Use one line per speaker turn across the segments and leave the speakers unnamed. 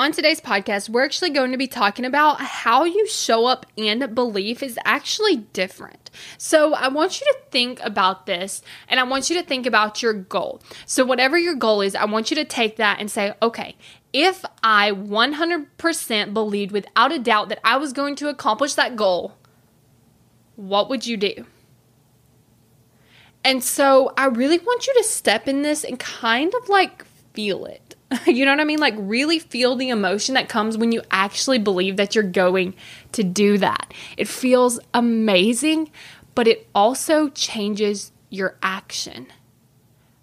On today's podcast, we're actually going to be talking about how you show up and belief is actually different. So, I want you to think about this and I want you to think about your goal. So, whatever your goal is, I want you to take that and say, okay, if I 100% believed without a doubt that I was going to accomplish that goal, what would you do? And so, I really want you to step in this and kind of like feel it you know what I mean? Like, really feel the emotion that comes when you actually believe that you're going to do that. It feels amazing, but it also changes your action.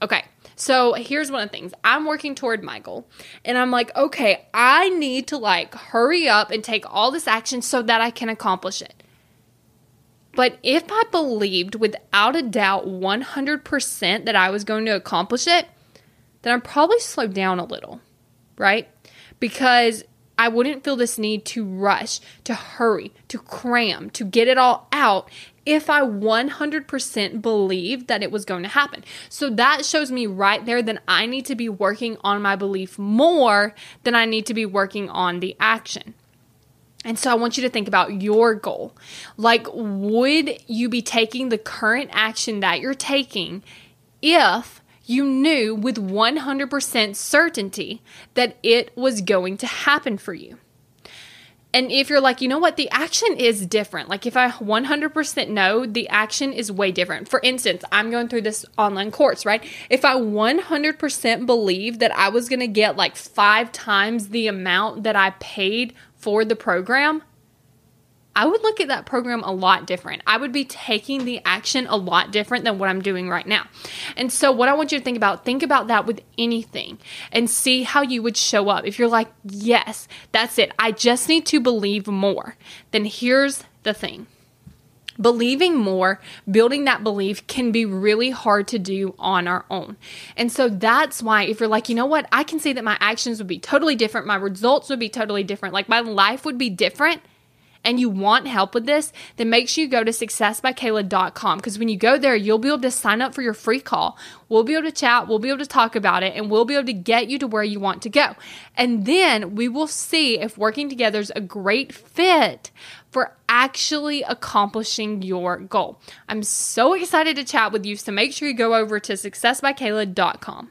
Okay, so here's one of the things I'm working toward my goal, and I'm like, okay, I need to like hurry up and take all this action so that I can accomplish it. But if I believed without a doubt 100% that I was going to accomplish it, then I'd probably slow down a little, right? Because I wouldn't feel this need to rush, to hurry, to cram, to get it all out if I 100% believed that it was going to happen. So that shows me right there that I need to be working on my belief more than I need to be working on the action. And so I want you to think about your goal. Like, would you be taking the current action that you're taking if you knew with 100% certainty that it was going to happen for you. And if you're like, you know what, the action is different. Like if I 100% know, the action is way different. For instance, I'm going through this online course, right? If I 100% believe that I was going to get like five times the amount that I paid for the program, I would look at that program a lot different. I would be taking the action a lot different than what I'm doing right now. And so, what I want you to think about, think about that with anything and see how you would show up. If you're like, yes, that's it, I just need to believe more, then here's the thing. Believing more, building that belief can be really hard to do on our own. And so that's why, if you're like, you know what, I can see that my actions would be totally different, my results would be totally different, like my life would be different and you want help with this, then make sure you go to successbykayla.com because when you go there, you'll be able to sign up for your free call. We'll be able to chat, we'll be able to talk about it, and we'll be able to get you to where you want to go. And then we will see if working together is a great fit for actually accomplishing your goal. I'm so excited to chat with you, so make sure you go over to successbykayla.com.